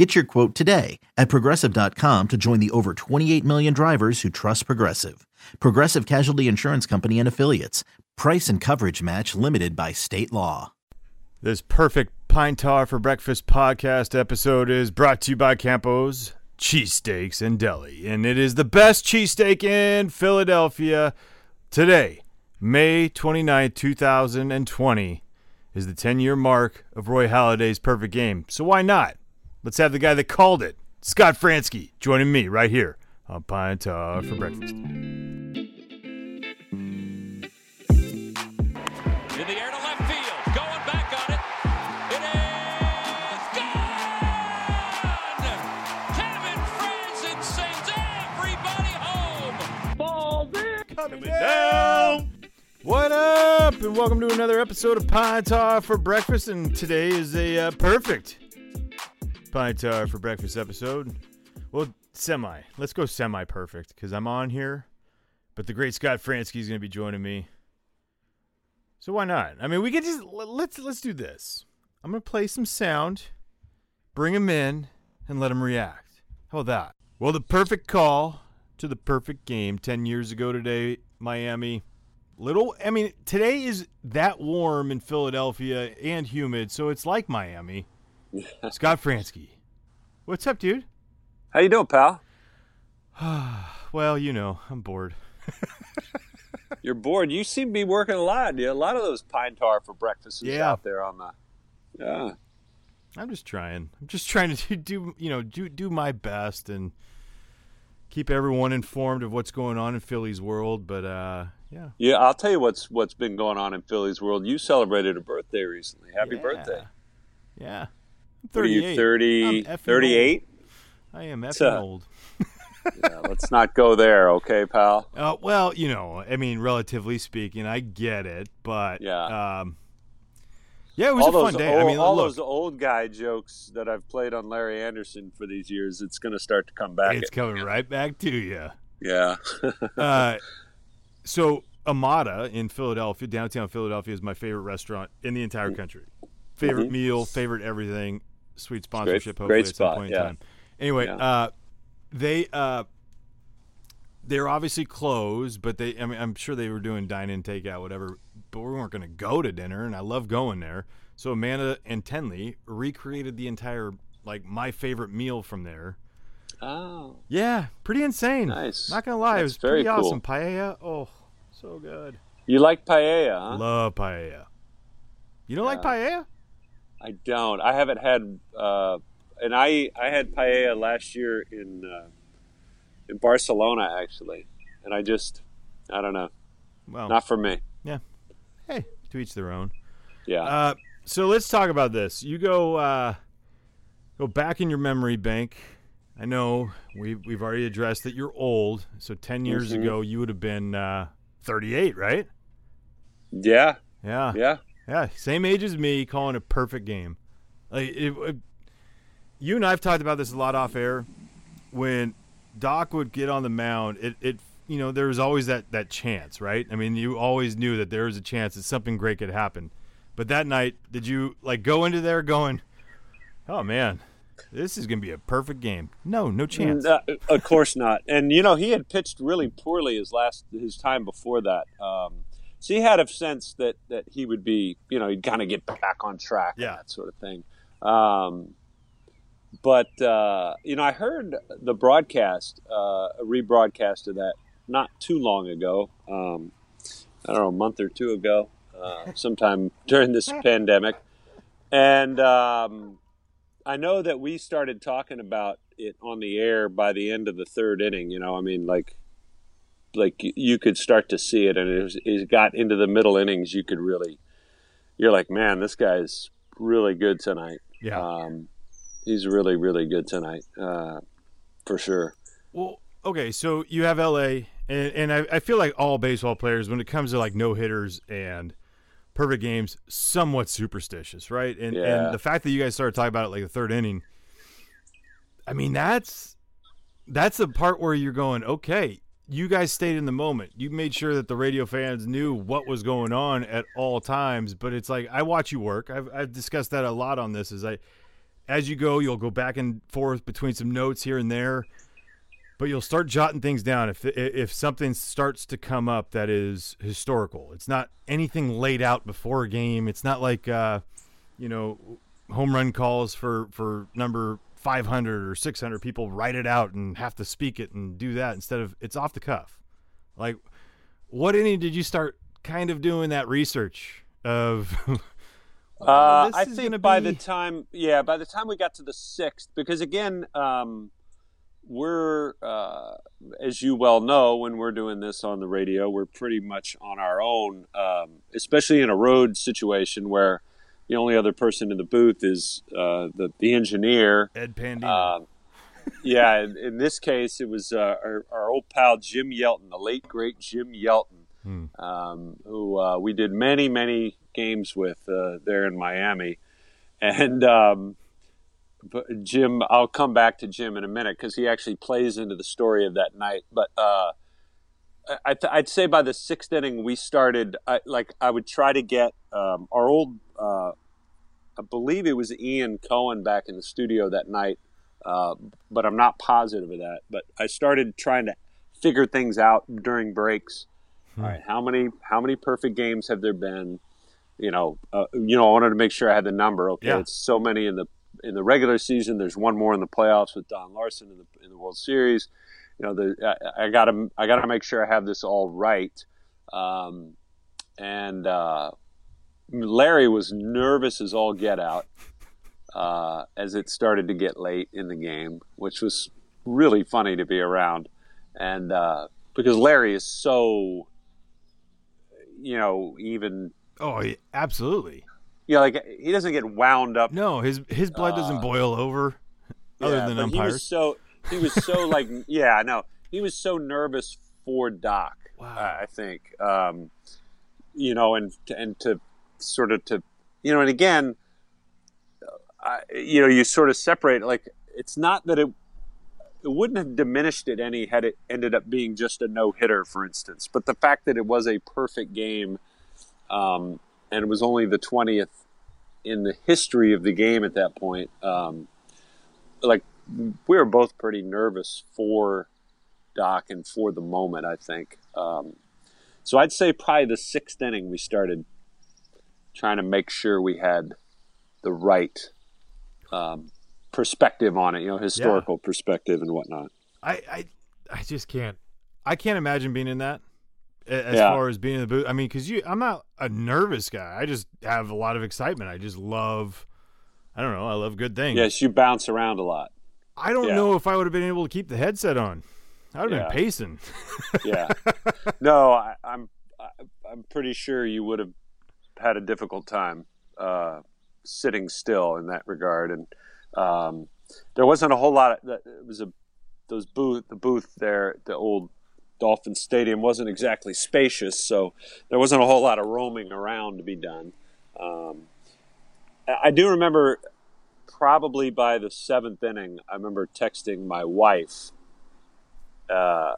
Get your quote today at progressive.com to join the over 28 million drivers who trust Progressive. Progressive Casualty Insurance Company and Affiliates. Price and coverage match limited by state law. This perfect Pine Tar for Breakfast podcast episode is brought to you by Campo's Cheesesteaks and Deli. And it is the best cheesesteak in Philadelphia. Today, May 29, 2020, is the 10 year mark of Roy Halladay's perfect game. So why not? Let's have the guy that called it, Scott Franzke, joining me right here on Pine Tar for Breakfast. In the air to left field, going back on it. It is gone! Kevin Frandsen sends everybody home. coming down. What up? And welcome to another episode of Pine Tar for Breakfast. And today is a uh, perfect Pine Tar for Breakfast episode. Well, semi. Let's go semi perfect because I'm on here, but the great Scott Franzke is going to be joining me. So why not? I mean, we could just let's let's do this. I'm going to play some sound, bring him in, and let him react. How about that? Well, the perfect call to the perfect game 10 years ago today, Miami. Little, I mean, today is that warm in Philadelphia and humid, so it's like Miami. Scott Franzke. What's up, dude? How you doing, pal? Well, you know, I'm bored. You're bored. You seem to be working a lot. Yeah, a lot of those pine tar for breakfasts Yeah. out there on the. Yeah. I'm just trying. I'm just trying to do, you know, do do my best and keep everyone informed of what's going on in Philly's world. But uh, yeah, Yeah, I'll tell you what's what's been going on in Philly's world. You celebrated a birthday recently. Happy Yeah. birthday. yeah. I'm What are you 38. 30, I'm effing 38? old. I am effing So- old. yeah, let's not go there, okay, pal? Uh, well, you know, I mean, relatively speaking, I get it, but Yeah. um, yeah, it was all a fun day. old, I mean, all look, those old guy jokes that I've played on Larry Andersen for these years, it's going to start to come back. it's coming right back to you. yeah. Uh, so Amada in Philadelphia, downtown Philadelphia, is my favorite restaurant in the entire country. Favorite Mhm. meal, favorite everything. Sweet sponsorship, hopefully great at some spot, point yeah. in time. Anyway, Yeah. uh, they uh, they're obviously closed, but they I mean I'm sure they were doing dine in, takeout, whatever. But we weren't going to go to dinner, and I love going there. So Amanda and Tenley recreated the entire like my favorite meal from there. oh. Yeah, pretty insane. Nice. Not gonna lie, it That's was pretty cool. awesome. Paella, oh, so good. You like paella, huh? Love paella. You don't like paella? I don't. I haven't had, uh, and I I had paella last year in uh, in Barcelona actually, and I just I don't know, Well, not for me. Yeah. Hey, to each their own. Yeah, Uh, so let's talk about this. You go uh, go back in your memory bank. I know we've we've already addressed that you're old. So ten years Mhm. ago, you would have been uh, 38, right? yeah, Yeah. yeah. Yeah, same age as me, calling a perfect game. Like it, it- you and I've talked about this a lot off air. When Doc would get on the mound, it, it you know there was always that that chance, right? I mean, you always knew that there was a chance that something great could happen. But that night, did you like go into there going, "Oh man, this is gonna be a perfect game"? No, no chance. Uh, of course not. And you know he had pitched really poorly his last his time before that. Um, so he had a sense that that he would be, you know, he'd kind of get back on track Yeah. and that sort of thing. Um, but uh, you know, I heard the broadcast, uh, a rebroadcast of that not too long ago. Um, I don't know, a month or two ago, uh, sometime during this pandemic, and um, I know that we started talking about it on the air by the end of the third inning. You know, I mean, like, like you could start to see it, and it, was, it got into the middle innings. You could really, you're like, man, this guy's really good tonight. Yeah. Um, he's really, really good tonight, uh, for sure. Well, okay, so you have LA And, and I, I feel like all baseball players, when it comes to like no hitters and perfect games, somewhat superstitious, right? And Yeah. and the fact that you guys started talking about it like the third inning, I mean that's that's the part where you're going, okay, you guys stayed in the moment. You made sure that the radio fans knew what was going on at all times. But it's like I watch you work. I've I've discussed that a lot on this. Is I as you go, you'll go back and forth between some notes here and there, but you'll start jotting things down if if something starts to come up that is historical. It's not anything laid out before a game. It's not like uh, you know home run calls for for number 500 or 600 people write it out and have to speak it and do that instead of it's off the cuff. Like what inning did you start kind of doing that research of Uh, I think by the time, yeah, by the time we got to the sixth, because again, um, we're, uh, as you well know, when we're doing this on the radio, we're pretty much on our own, um, especially in a road situation where the only other person in the booth is uh, the the engineer. Ed Pandino? Um, yeah, in, in this case, it was uh, our, our old pal Jim Yelton, the late great Jim Yelton, Hmm. um, who uh, we did many, many games with uh, there in Miami. And um, but Jim, I'll come back to Jim in a minute because he actually plays into the story of that night. But uh, I, I'd say by the sixth inning, we started. I, like I would try to get um, our old. Uh, I believe it was Ian Cohen back in the studio that night, uh, but I'm not positive of that. But I started trying to figure things out during breaks. All right, how many how many perfect games have there been? You know, uh, you know, I wanted to make sure I had the number. Okay, Yeah. it's so many in the in the regular season. There's one more in the playoffs with Don Larsen in the in the World Series. You know, the, I, I got to I got to make sure I have this all right. Um, and uh, Larry was nervous as all get out uh, as it started to get late in the game, which was really funny to be around. And uh, because Larry is so, you know, even, oh, yeah, absolutely. you know, like he doesn't get wound up. No, his his blood doesn't boil over. Other Yeah, than but He umpires. was so, he was so like, yeah, I know. He was so nervous for Doc, Wow. I I think. Um, you know, and and to sort of to, you know, and again, I, you know, you sort of separate. Like, it's not that it it wouldn't have diminished it any had it ended up being just a no hitter, for instance. But the fact that it was a perfect game, um, and it was only the twentieth in the history of the game at that point, um, like we were both pretty nervous for Doc and for the moment. I think. Um, so I'd say probably the sixth inning we started trying to make sure we had the right um, perspective on it, you know, historical perspective and whatnot. I, I I just can't. I can't imagine being in that. As Yeah. far as being in the booth, I mean, because you, I'm not a nervous guy. I just have a lot of excitement. I just love. I don't know. I love good things. Yes, you bounce around a lot. I don't yeah. know if I would have been able to keep the headset on. I would have Yeah. been pacing. Yeah. no, I, I'm I, I'm pretty sure you would have had a difficult time uh, sitting still in that regard, and um, there wasn't a whole lot. Of, it was a those booth the booth there the old Dolphin Stadium wasn't exactly spacious, so there wasn't a whole lot of roaming around to be done. Um, I I do remember probably by the seventh inning, I remember texting my wife uh,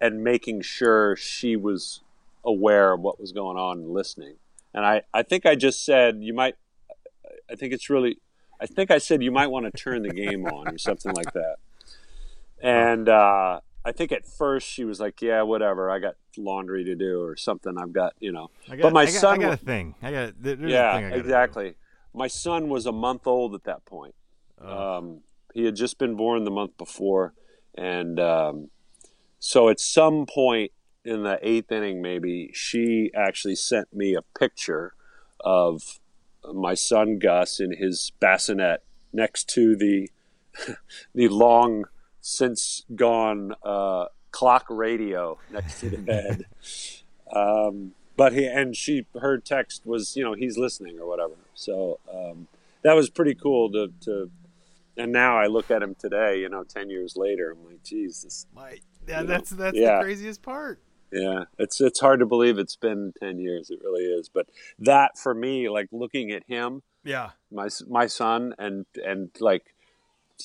and making sure she was aware of what was going on and listening. And I, I think I just said, you might, I think it's really, I think I said you might want to turn the game on or something like that. And uh, I think at first she was like, yeah, whatever. I got laundry to do or something. I've got, you know. I got, but my I got, son I got a thing. I got. there- There's a yeah, thing I gotta do. exactly. My son was a month old at that point. Oh. Um, he had just been born the month before, and um, so at some point in the eighth inning, maybe she actually sent me a picture of my son Gus in his bassinet next to the the long since gone uh, clock radio next to the bed. um, but he and she her text was you know he's listening or whatever. So um, that was pretty cool to, to and now I look at him today, you know, ten years later, I'm like, geez, this My Yeah, you know? that's that's Yeah. the craziest part. Yeah, it's it's hard to believe it's been ten years. It really is. But that for me, like looking at him, Yeah. my my son, and and like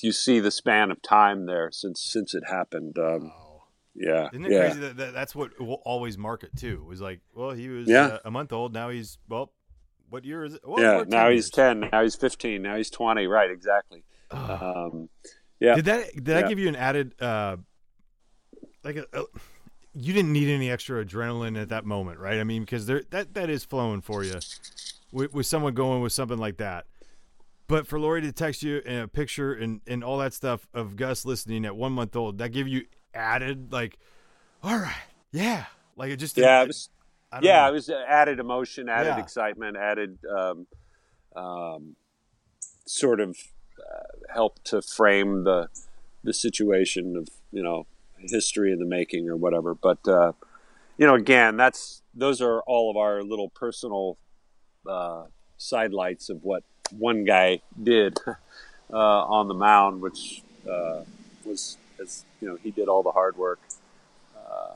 you see the span of time there since since it happened. Um, Wow. yeah, Isn't it yeah, crazy that, that that's what will always market too? Was like, well, he was Yeah. uh, a month old. Now he's well. What year is it? Well, yeah. Now 10 he's ten. Now he's fifteen. Now he's twenty. Right, exactly. Um, yeah, Did that did that Yeah. give you an added uh like a, a- you didn't need any extra adrenaline at that moment, right? I mean, because there that that is flowing for you with, with someone going with something like that. But for Lori to text you and a picture and and all that stuff of Gus listening at one month old, that give you added like, all right, yeah, like it just yeah. It was, yeah, know. it was added emotion, added Yeah. excitement, added um, um, sort of uh, help to frame the the situation of you know history in the making or whatever. But uh, you know, again, that's those are all of our little personal uh, sidelights of what one guy did uh, on the mound, which uh, was as you know he did all the hard work. Uh,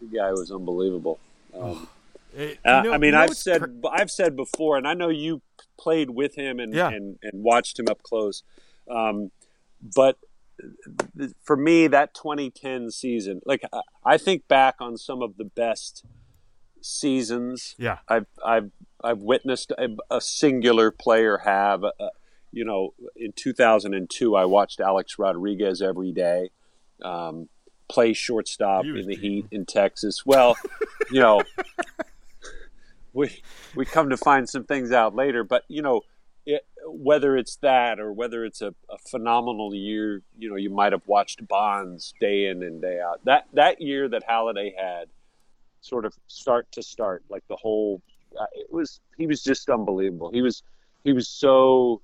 the guy was unbelievable. Um, It- you know- I mean, you know I've said cra- I've said before, and I know you played with him and Yeah. and, and watched him up close. Um, but for me, that 2010 season, like I- think back on some of the best seasons yeah, I've I've I've witnessed a, a singular player have. Uh, you know, in 2002, I watched Alex Rodriguez every day um, play shortstop in the heat in Texas. Well, you know, we we come to find some things out later, but you know, whether it's that or whether it's a, a phenomenal year, you know, you might have watched Bonds day in and day out. That that year that Halladay had, sort of start to start, like the whole, uh, it was he was just unbelievable. He was he was so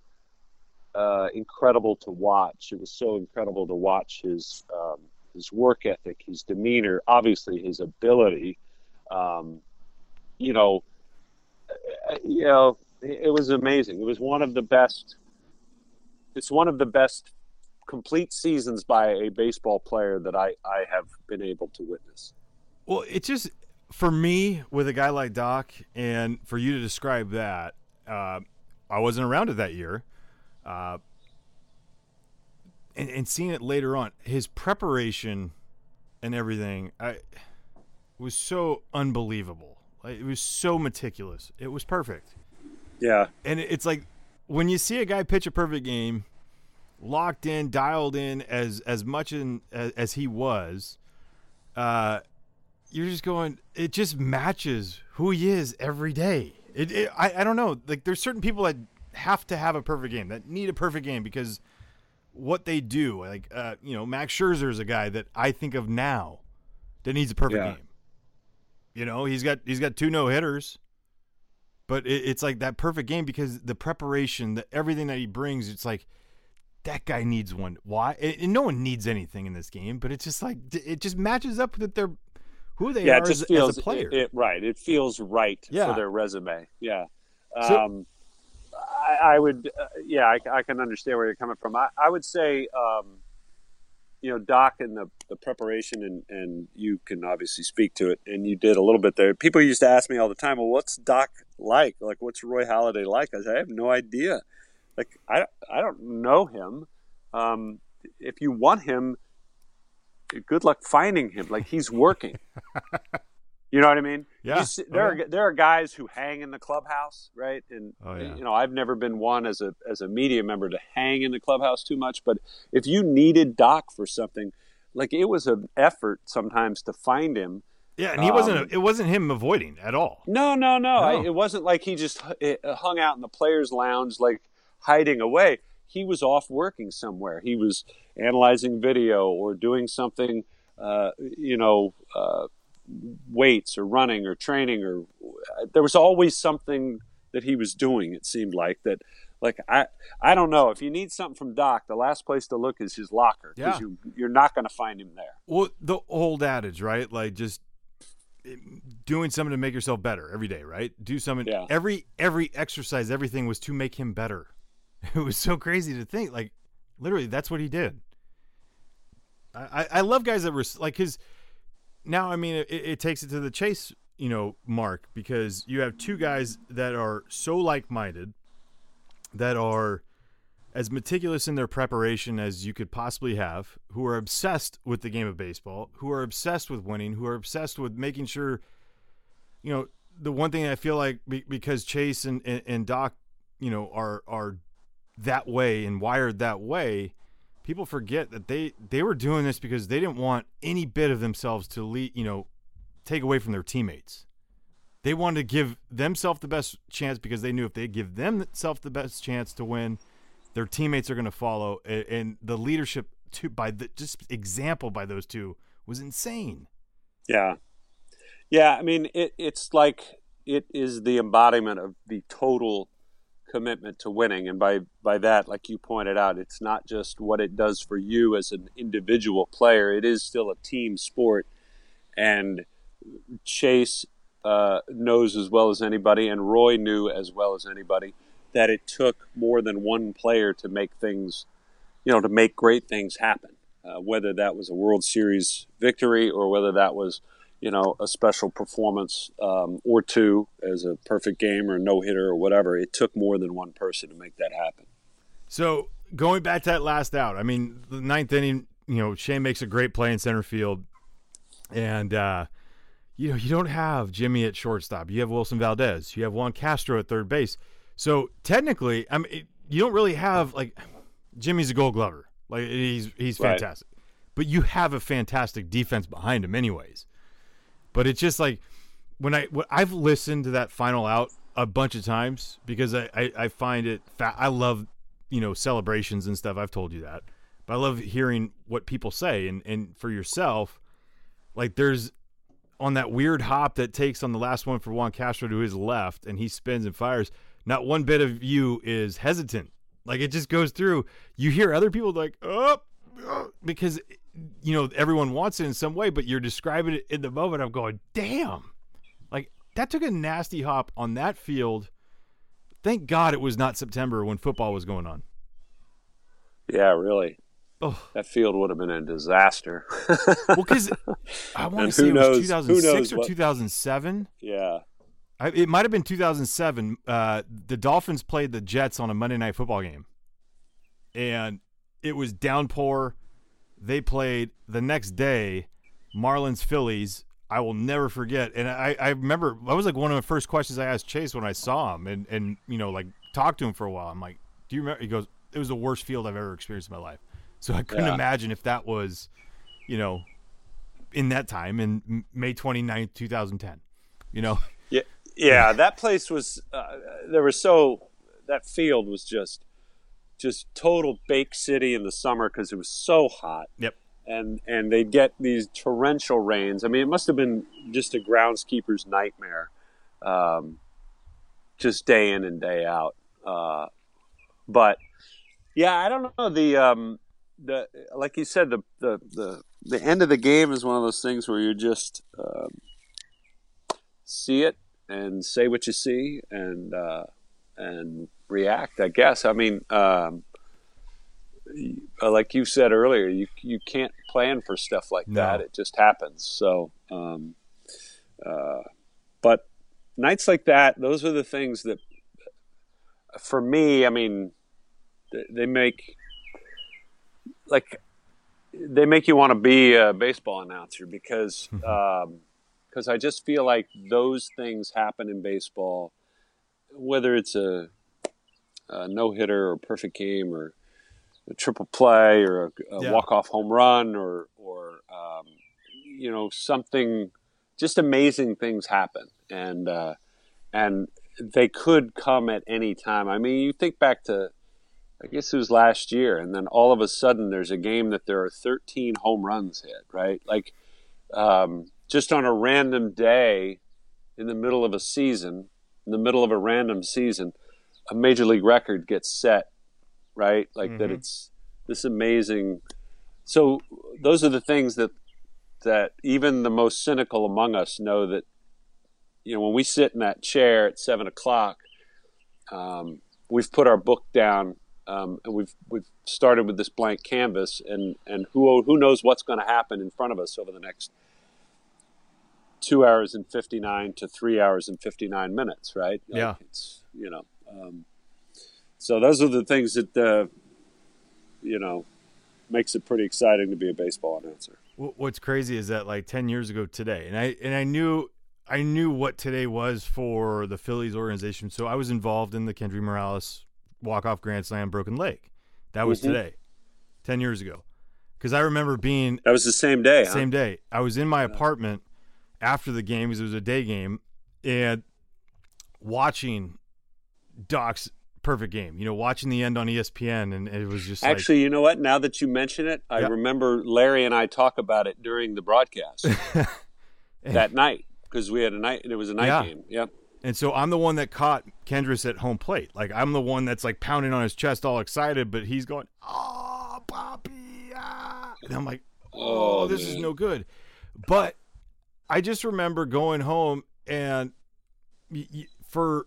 uh, incredible to watch. It was so incredible to watch his um, his work ethic, his demeanor, obviously his ability. Um, you know, uh, you know, it, was amazing. It was one of the best. It's one of the best complete seasons by a baseball player that I, I have been able to witness. Well, it's just for me with a guy like Doc, and for you to describe that, uh, I wasn't around it that year, uh, and, and seeing it later on, his preparation and everything, I was so unbelievable. It was so meticulous. It was perfect, Yeah, and it's like when you see a guy pitch a perfect game, locked in, dialed in as as much in as, as he was. Uh, you're just going it just matches who he is every day it, it I, I don't know like there's certain people that have to have a perfect game that need a perfect game because what they do like uh, you know max scherzer is a guy that i think of now that needs a perfect Yeah. game you know he's got he's got two no hitters but it, it's like that perfect game because the preparation the everything that he brings it's like that guy needs one why and, no one needs anything in this game but it's just like it just matches up with their who they yeah, are as, feels as a player. It, it- right. It feels right Yeah. for their resume. Yeah. So- Um, I, I would. Uh, yeah, I, I can understand where you're coming from. I, I would say, um, you know, Doc and the, the preparation, and, and you can obviously speak to it, and you did a little bit there. People used to ask me all the time, well, what's Doc like? Like, what's Roy Halladay like? I said, I have no idea. Like, I, I don't know him. Um, if you want him, good luck finding him. Like, he's working. You know what I mean? Yeah. See- Oh, there yeah. are there are guys who hang in the clubhouse, right? And Oh, yeah. you know, I've never been one as a as a media member to hang in the clubhouse too much. But if you needed Doc for something, like it was an effort sometimes to find him. yeah, and he wasn't. um, it wasn't him avoiding at all. No, no, no. I, it wasn't like he just hu- uh, hung out in the players' lounge, like hiding away. He was off working somewhere. He was analyzing video or doing something, uh, you know, uh, weights or running or training or there was always something that he was doing. It seemed like that. Like I, I don't know. If you need something from Doc, the last place to look is his locker Yeah. you, you're not going to find him there. Well, the old adage, right? Like just eh, doing something to make yourself better every day, right? Do something. Yeah. Every every exercise, everything was to make him better. It was so crazy to think. Like literally, that's what he did. I, I love guys that were like his. Now, I mean, it, it takes it to the chase, you know, mark because you have two guys that are so like-minded, that are as meticulous in their preparation as you could possibly have, who are obsessed with the game of baseball, who are obsessed with winning, who are obsessed with making sure, you know, the one thing I feel like be, because Chase and, and, and Doc, you know, are are that way and wired that way, people forget that they they were doing this because they didn't want any bit of themselves to lead, you know, take away from their teammates. They wanted to give themselves the best chance because they knew if they give themselves the best chance to win, their teammates are going to follow. And, and the leadership to by the just example by those two was insane. Yeah, yeah. I mean, it, it's like it is the embodiment of the total commitment to winning. And by by that like you pointed out it's not just what it does for you as an individual player. It is still a team sport. And chase uh, knows as well as anybody and roy knew as well as anybody that it took more than one player to make things you know to make great things happen. Uh, whether that was a world series victory or whether that was you know, a special performance um, or two as a perfect game or no hitter or whatever. It took more than one person to make that happen. So going back to that last out, I mean, the ninth inning, you know, Shane makes a great play in center field, and uh, you know, you don't have Jimmy at shortstop. You have Wilson Valdez. You have Juan Castro at third base. So technically, I mean, you don't really have like Jimmy's a Gold Glover. Like he's he's fantastic, right. but you have a fantastic defense behind him, anyways. But it's just like when I when I've listened to that final out a bunch of times because I I, I find it fa- I love you know celebrations and stuff. I've told you that, but I love hearing what people say and and for yourself, like there's on that weird hop that takes on the last one for Juan Castro to his left and he spins and fires. Not one bit of you is hesitant. Like it just goes through. You hear other people like, oh, oh because you know everyone wants it in some way, but you're describing it in the moment. I'm going, damn, like that took a nasty hop on that field. Thank God it was not September when football was going on. Yeah, really. Oh. That field would have been a disaster. well, because I want to say it was 2006 or what... 2007. Yeah. I, it might have been 2007. Uh, the Dolphins played the Jets on a Monday night football game. And it was downpour they played the next day Marlins Phillies. I will never forget. And I, I remember that was like one of the first questions I asked Chase when I saw him and, and you know, like talked to him for a while. I'm like, Do you remember? He goes, It was the worst field I've ever experienced in my life. So I couldn't yeah. imagine if that was, you know, in that time in May 29th, 2010. You know? Yeah. Yeah. That place was, uh, there was so, that field was just just total bake city in the summer because it was so hot. Yep. And and they'd get these torrential rains. I mean, it must have been just a groundskeeper's nightmare, um, just day in and day out. Uh, but yeah, I don't know the um, the like you said the, the the the end of the game is one of those things where you just um, see it and say what you see and uh, and react. I guess. I mean, um, like you said earlier, you you can't plan for stuff like no. that. It just happens. So, um, uh, but nights like that, those are the things that, for me, I mean, they make like they make you want to be a baseball announcer because because um, I just feel like those things happen in baseball, whether it's a a no hitter or perfect game or a triple play or a, a yeah. walk off home run or or um, you know something just amazing things happen and uh, and they could come at any time. I mean, you think back to I guess it was last year, and then all of a sudden there's a game that there are 13 home runs hit, right? Like um, just on a random day in the middle of a season, in the middle of a random season, a major league record gets set, right? Like mm-hmm. that it's this amazing. So those are the things that that even the most cynical among us know that you know when we sit in that chair at seven o'clock, um, we've put our book down um, and we've we've started with this blank canvas, and and who who knows what's going to happen in front of us over the next two hours and fifty nine to three hours and fifty nine minutes, right? Like Yeah. it's you know. Um, so those are the things that uh, you know makes it pretty exciting to be a baseball announcer. What's crazy is that like ten years ago today, and I and I knew I knew what today was for the Phillies organization, so I was involved in the Kendrys Morales walk off grand slam broken leg. That was Mhm. today, ten years ago, because I remember being That was the same day. huh? same day. I was in my apartment after the game because it was a day game, and watching Doc's perfect game. You know, watching the end on ESPN, and it was just like, Actually, you know what? Now that you mention it, I Yeah. remember Larry and I talk about it during the broadcast that night because we had a night. And it was a night Yeah. game. Yep. And so I'm the one that caught Kendrys at home plate. Like I'm the one that's like pounding on his chest, all excited, but he's going, "Oh, Poppy!" Ah. And I'm like, "Oh, Oh, this is no good." But I just remember going home and y- y- for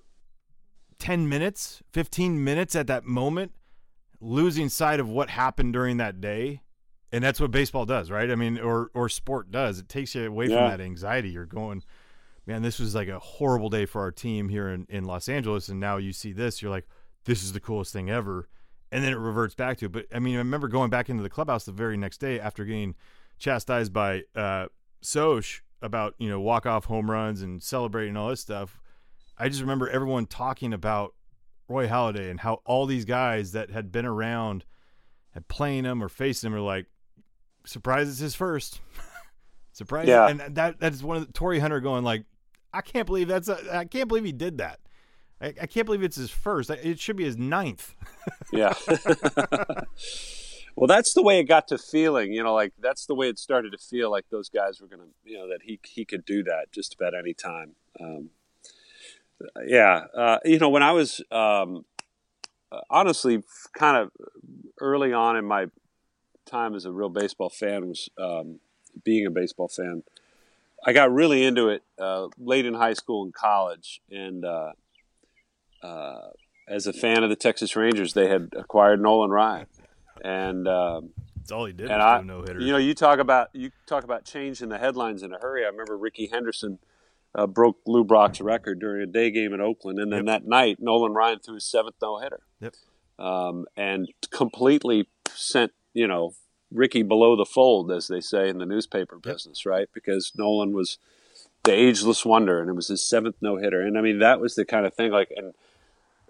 ten minutes, fifteen minutes at that moment, losing sight of what happened during that day. And that's what baseball does, right? I mean, or or sport does. It takes you away Yeah. from that anxiety. You're going, man, this was like a horrible day for our team here in, in Los Angeles. And now you see this, you're like, this is the coolest thing ever. And then it reverts back to it. But I mean, I remember going back into the clubhouse the very next day after getting chastised by uh, Soch about, you know, walk off home runs and celebrating all this stuff. I just remember everyone talking about Roy Halladay and how all these guys that had been around and playing him or facing him are like, surprise it's his first. surprise. Yeah. And that that is one of the Torii Hunter going like, I can't believe that's a, I can't believe he did that. I, I can't believe it's his first. It should be his ninth. Yeah. well, that's the way it got to feeling. You know, like that's the way it started to feel like those guys were gonna, you know, that he he could do that just about any time. Um, yeah. Uh, you know, when I was um, uh, honestly kind of early on in my time as a real baseball fan was um, being a baseball fan. I got really into it uh, late in high school and college, and uh, uh, as a fan of the Texas Rangers, they had acquired Nolan Ryan, and um, That's all he did. and was I, no hitter. you know, you talk about you talk about changing the headlines in a hurry. I remember Rickey Henderson uh, broke Lou Brock's record during a day game in Oakland, and then that night Nolan Ryan threw his seventh no hitter Yep. um, and completely sent you know Rickey below the fold, as they say in the newspaper business, right? Because Nolan was the ageless wonder, and it was his seventh no hitter, and I mean that was the kind of thing. Like, and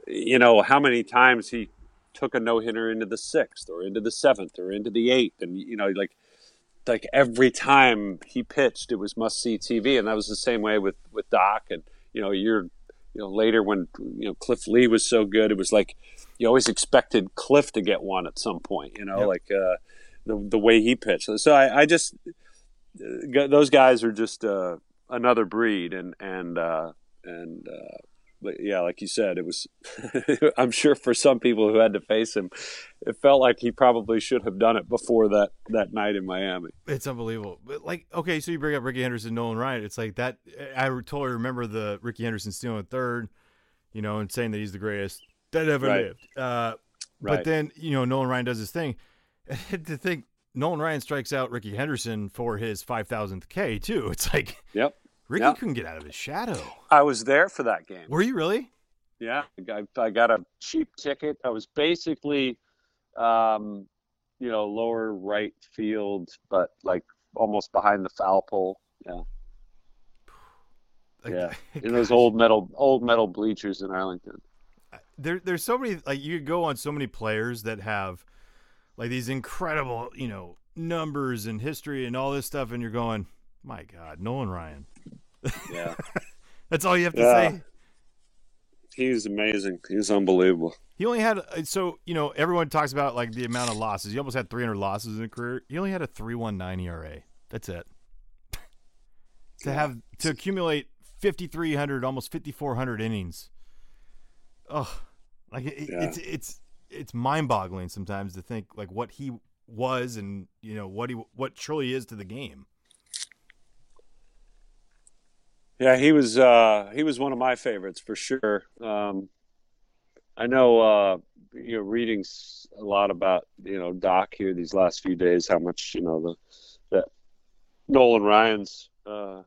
you know how many times he took a no hitter into the sixth, or into the seventh, or into the eighth, and you know like. Like every time he pitched, it was must see TV, and that was the same way with with Doc. And you know, you're you know later when you know Cliff Lee was so good, it was like you always expected Cliff to get one at some point. You know, Yep. like uh, the the way he pitched. So I, I just uh, those guys are just uh, another breed, and and uh, and uh, but yeah, like you said, it was. I'm sure for some people who had to face him, it felt like he probably should have done it before that that night in Miami. It's unbelievable. But like, okay, so you bring up Rickey Henderson, Nolan Ryan. It's like that. I totally remember the Rickey Henderson stealing third, you know, and saying that he's the greatest that ever Right. lived. Uh, Right. But then you know Nolan Ryan does his thing. to think Nolan Ryan strikes out Rickey Henderson for his five thousandth K too. It's like Yep, Rickey Yeah. couldn't get out of his shadow. I was there for that game. Were you really? Yeah, I, I got a cheap ticket. I was basically, um, you know, lower right field, but like almost behind the foul pole. Yeah, Like, yeah. In those old metal, old metal bleachers in Arlington. there there's so many like you go on so many players that have like these incredible you know numbers and history and all this stuff and you're going my god nolan ryan. Yeah, that's all you have to Yeah. say? He's amazing. He's unbelievable. he only had uh, so you know everyone talks about like the amount of losses. He almost had 300 losses in a career. He only had a 319 era that's it. To have to accumulate 5300 almost 5400 innings. Oh like it, Yeah. it's it's it's mind-boggling sometimes to think like what he was and you know what he what truly is to the game Yeah, he was uh, he was one of my favorites for sure. Um, I know uh, you know reading a lot about you know Doc here these last few days. How much you know the that Nolan Ryan's uh,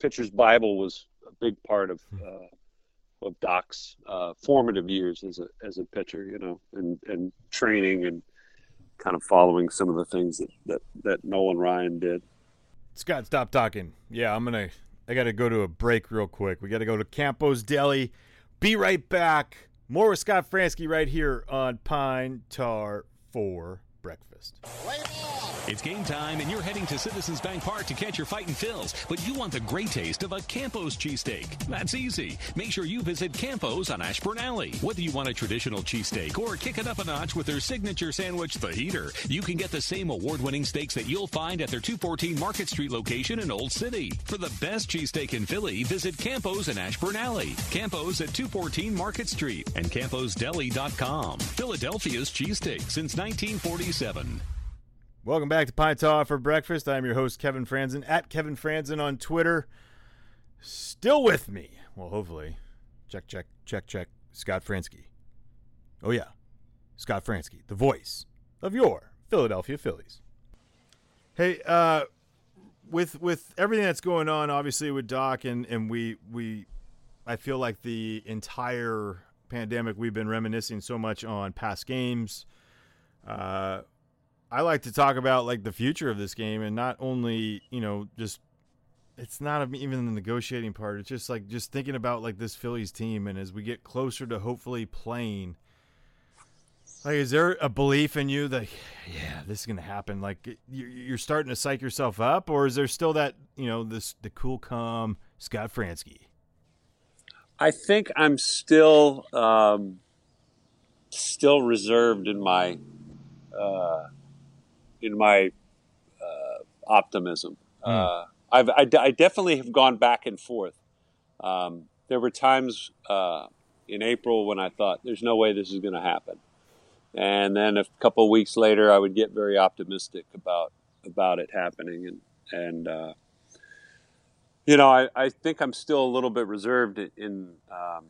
pitcher's Bible was a big part of Hmm. uh, of Doc's uh, formative years as a as a pitcher. You know, and and training and kind of following some of the things that that, that Nolan Ryan did. Scott, stop talking. Yeah, I'm gonna. I gotta go to a break real quick. We gotta go to Campos Deli. Be right back. More with Scott Franzke right here on Pine Tar for breakfast. It's game time, and you're heading to Citizens Bank Park to catch your fighting Phils. But you want the great taste of a Campos cheesesteak. That's easy. Make sure you visit Campos on Ashburn Alley. Whether you want a traditional cheesesteak or kick it up a notch with their signature sandwich, the Heater, you can get the same award-winning steaks that you'll find at their 214 Market Street location in Old City. For the best cheesesteak in Philly, visit Campos in Ashburn Alley. Campos at 214 Market Street and CamposDeli.com. Philadelphia's cheesesteak since 1947. Welcome back to Pine for breakfast. I'm your host Kevin Frandsen at Kevin Frandsen on Twitter. Still with me. Well, hopefully. Check, check, check, check. Scott Franzke. Oh yeah, Scott Franzke, the voice of your Philadelphia Phillies. Hey, uh, with with everything that's going on, obviously with Doc and and we we, I feel like the entire pandemic we've been reminiscing so much on past games. Uh, I like to talk about like the future of this game and not only you know just it's not even the negotiating part. It's just like just thinking about like this Phillies team and as we get closer to hopefully playing. Like, is there a belief in you that, yeah, this is gonna happen? Like, you- you're starting to psych yourself up, or is there still that, you know, this the cool, calm Scott Franzke? I think I'm still um, still reserved in my uh, in my uh, optimism. Uh, I've, I, I definitely have gone back and forth. Um, there were times uh, in April when I thought, "There's no way this is going to happen," and then a couple of weeks later, I would get very optimistic about about it happening, and and uh, you know, I, I think I'm still a little bit reserved in in, um,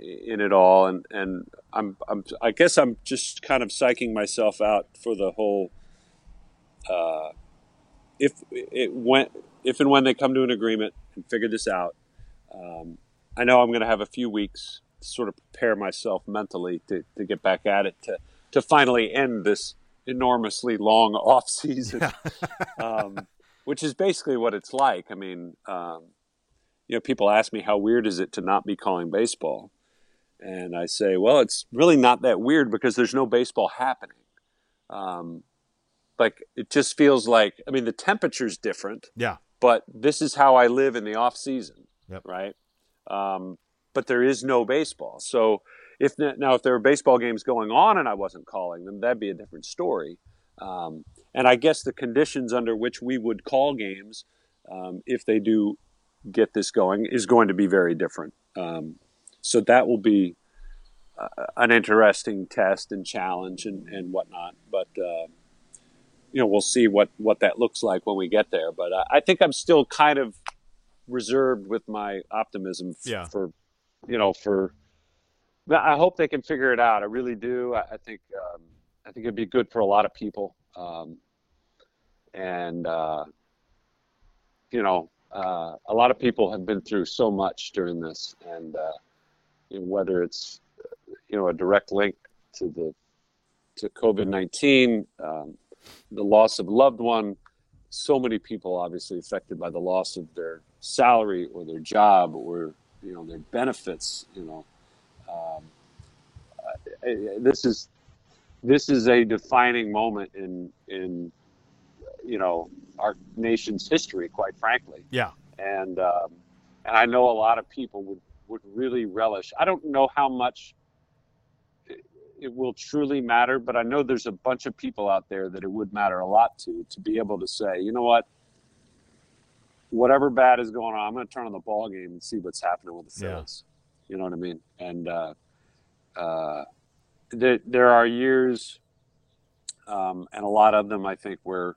in it all, and and I'm, I'm I guess I'm just kind of psyching myself out for the whole. Uh, if it went, if and when they come to an agreement and figure this out, um, I know I'm going to have a few weeks to sort of prepare myself mentally to, to get back at it to to finally end this enormously long off season um, which is basically what it's like. I mean, um, you know, people ask me how weird is it to not be calling baseball, and I say, well, it's really not that weird because there's no baseball happening. Um, like it just feels like, I mean, the temperature's different, Yeah, but this is how I live in the off season, Yep. right? Um, but there is no baseball, so if now if there were baseball games going on and I wasn't calling them, that'd be a different story. Um, and I guess the conditions under which we would call games, um, if they do get this going, is going to be very different. Um, so that will be uh, an interesting test and challenge and, and whatnot. But uh, you know, we'll see what what that looks like when we get there. But I, I think I'm still kind of reserved with my optimism f- Yeah. for you know for. I hope they can figure it out. I really do. I, I think um, I think it'd be good for a lot of people. Um, and uh, you know, uh, a lot of people have been through so much during this, and uh, you know, whether it's you know a direct link to the to COVID nineteen, um, the loss of a loved one, so many people obviously affected by the loss of their salary or their job or you know their benefits. You know, um, I- I- this is this is a defining moment in in you know our nation's history, quite frankly. Yeah, and um, and I know a lot of people would would really relish. I don't know how much it, it will truly matter, but I know there's a bunch of people out there that it would matter a lot to to be able to say, you know what, whatever bad is going on, I'm going to turn on the ball game and see what's happening with the Yeah. Phillies. You know what I mean? And uh, uh, there there are years, um, and a lot of them, I think, where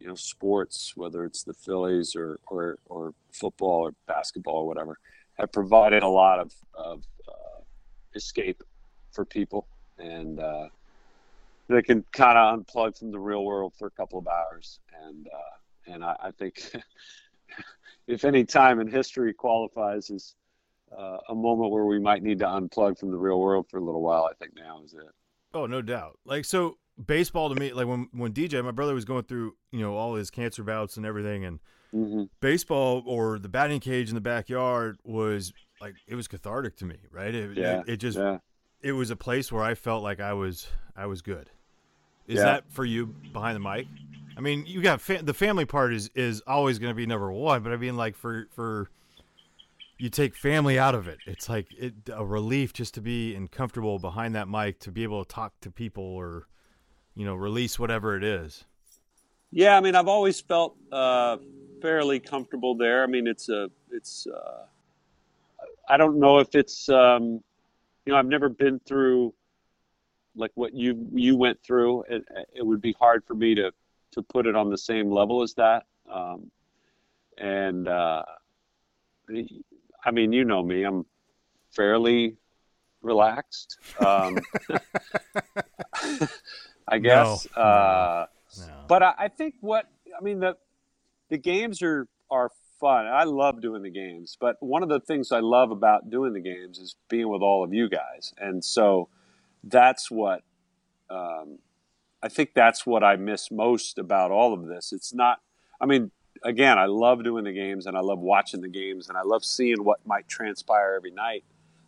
you know, sports, whether it's the Phillies or, or, or football or basketball or whatever, have provided a lot of, of uh, escape for people, and uh, they can kind of unplug from the real world for a couple of hours. And uh, and I, I think if any time in history qualifies as uh, a moment where we might need to unplug from the real world for a little while, I think now is it. Oh, no doubt. Like so, baseball to me, like when when DJ, my brother was going through, you know, all his cancer bouts and everything, and hmm baseball or the batting cage in the backyard was like it was cathartic to me, right? It, Yeah, it, it just yeah. it was a place where I felt like I was I was good. Is Yeah. that for you behind the mic? I mean, you got fa- the family part is is always going to be number one, but I mean, like for for you take family out of it, it's like it, a relief just to be and comfortable behind that mic to be able to talk to people or you know release whatever it is. Yeah, I mean, I've always felt uh, fairly comfortable there. I mean, it's a, it's. Uh, I don't know if it's, um, you know, I've never been through like what you you went through. It, it would be hard for me to to put it on the same level as that. Um, and uh, I mean, you know me, I'm fairly relaxed. Um, I guess. No. Uh, No. but I, I think what I mean the the games are are fun. I love doing the games, but one of the things I love about doing the games is being with all of you guys, and so that's what um, I think that's what I miss most about all of this. It's not. I mean, again, I love doing the games, and I love watching the games, and I love seeing what might transpire every night,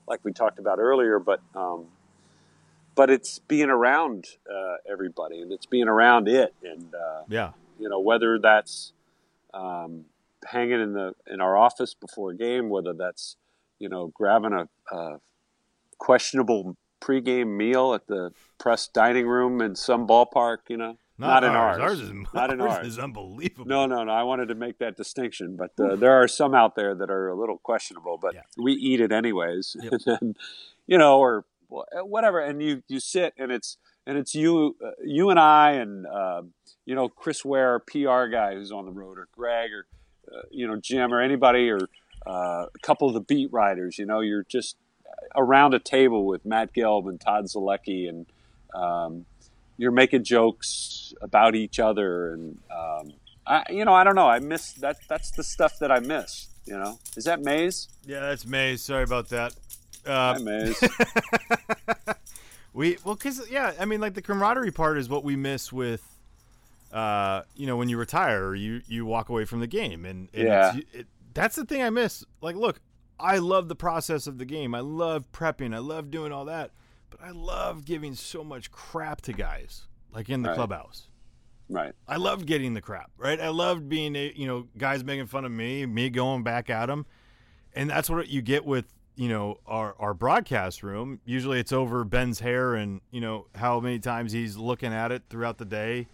like we talked about earlier. But um, but it's being around uh, everybody, and it's being around it, and uh, yeah, you know whether that's um, hanging in the in our office before a game, whether that's you know grabbing a, a questionable pregame meal at the press dining room in some ballpark, you know, not, in ours, Ours is not in ours ours. is unbelievable. No, no, no. I wanted to make that distinction, but uh, there are some out there that are a little questionable. But Yeah. we eat it anyways, Yep. and then, you know, or whatever. And you you sit, and it's and it's you uh, you and I, and uh, you know Chris Ware, PR guy who's on the road, or Greg, or uh, you know Jim, or anybody, or uh, a couple of the beat writers. You know, you're just around a table with Matt Gelb and Todd Zolecki, and um, you're making jokes about each other, and um, I, you know, I don't know. I miss that. That's the stuff that I miss. You know, is that Maze? Yeah, that's Maze. Sorry about that. Uh, Hi, Maze. We well, cause yeah, I mean, like the camaraderie part is what we miss with, uh, you know, when you retire or you you walk away from the game, and, and Yeah. it's, it, that's the thing I miss. Like, look, I love the process of the game. I love prepping. I love doing all that, but I love giving so much crap to guys, like in the Right. clubhouse. right. I loved getting the crap, right? I loved being, a- you know, guys making fun of me, me going back at them, and that's what you get with, you know, our our broadcast room. Usually, it's over Ben's hair and you know how many times he's looking at it throughout the day,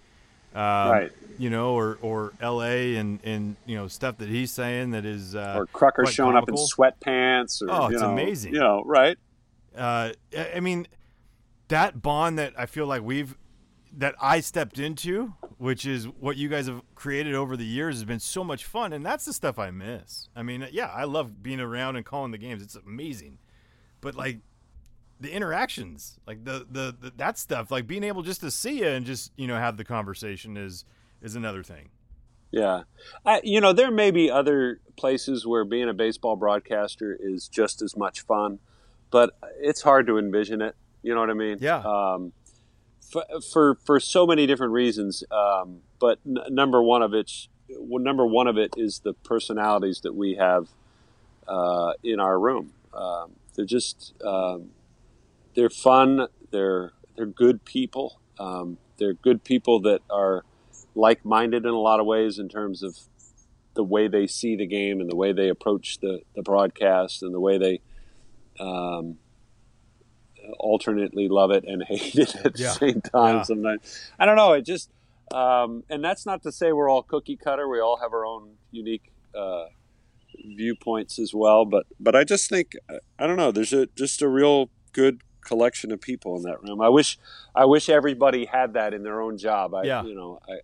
um, Right. You know, or or L.A. and and you know stuff that he's saying that is uh, Or Crucker showing up in sweatpants. Or, Oh, you it's know, amazing. You know, right? uh, I mean, that bond that I feel like we've that I stepped into, which is what you guys have created over the years, has been so much fun, and that's the stuff I miss. I mean, yeah, I love being around and calling the games; it's amazing. But like the interactions, like the the, the that stuff, like being able just to see you and just you know have the conversation is is another thing. Yeah. I, you know, there may be other places where being a baseball broadcaster is just as much fun, but it's hard to envision it. You know what I mean? Yeah. Um, for, for, for so many different reasons. Um, but n- number one of it, well, number one of it is the personalities that we have uh, in our room. Um, they're just, um, they're fun. They're, they're good people. Um, they're good people that are like-minded in a lot of ways in terms of the way they see the game and the way they approach the, the broadcast and the way they um, alternately love it and hate it at Yeah. the same time Yeah. sometimes. I don't know. It just, um, and that's not to say we're all cookie cutter. We all have our own unique uh, viewpoints as well. But but I just think I don't know. There's a just a real good collection of people in that room. I wish I wish everybody had that in their own job. I Yeah. you know I.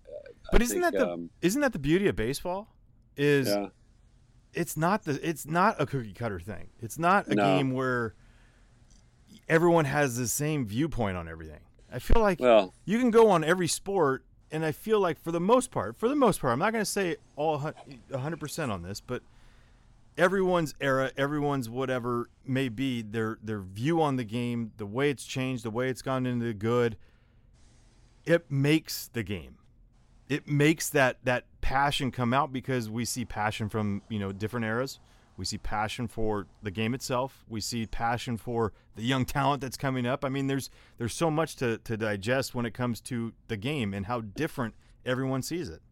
But I isn't think, that the um, not that the beauty of baseball? Is yeah it's not the it's not a cookie cutter thing. It's not a No. game where everyone has the same viewpoint on everything. I feel like Well, you can go on every sport, and I feel like for the most part, for the most part, I'm not going to say all 100% on this, but everyone's era, everyone's whatever may be, their their view on the game, the way it's changed, the way it's gone into the good, it makes the game. It makes that that passion come out because we see passion from you know different eras. We see passion for the game itself. We see passion for the young talent that's coming up. I mean, there's there's so much to, to digest when it comes to the game and how different everyone sees it.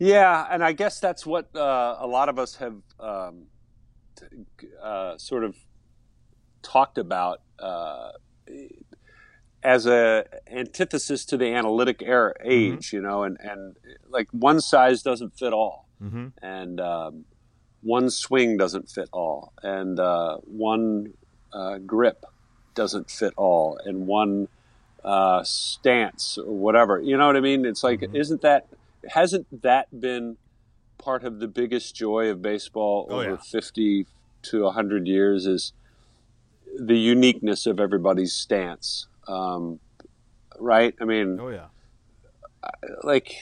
Yeah, and I guess that's what uh, a lot of us have um, t- uh, sort of talked about uh, as a antithesis to the analytic era age, you know, and, and like one size doesn't fit all, Mm-hmm. and um, one swing doesn't fit all, and uh, one uh, grip doesn't fit all, and one uh, stance or whatever. You know what I mean? It's like, isn't that hasn't that been part of the biggest joy of baseball Oh, over yeah. 50 to 100 years is the uniqueness of everybody's stance um, right i mean Oh yeah. like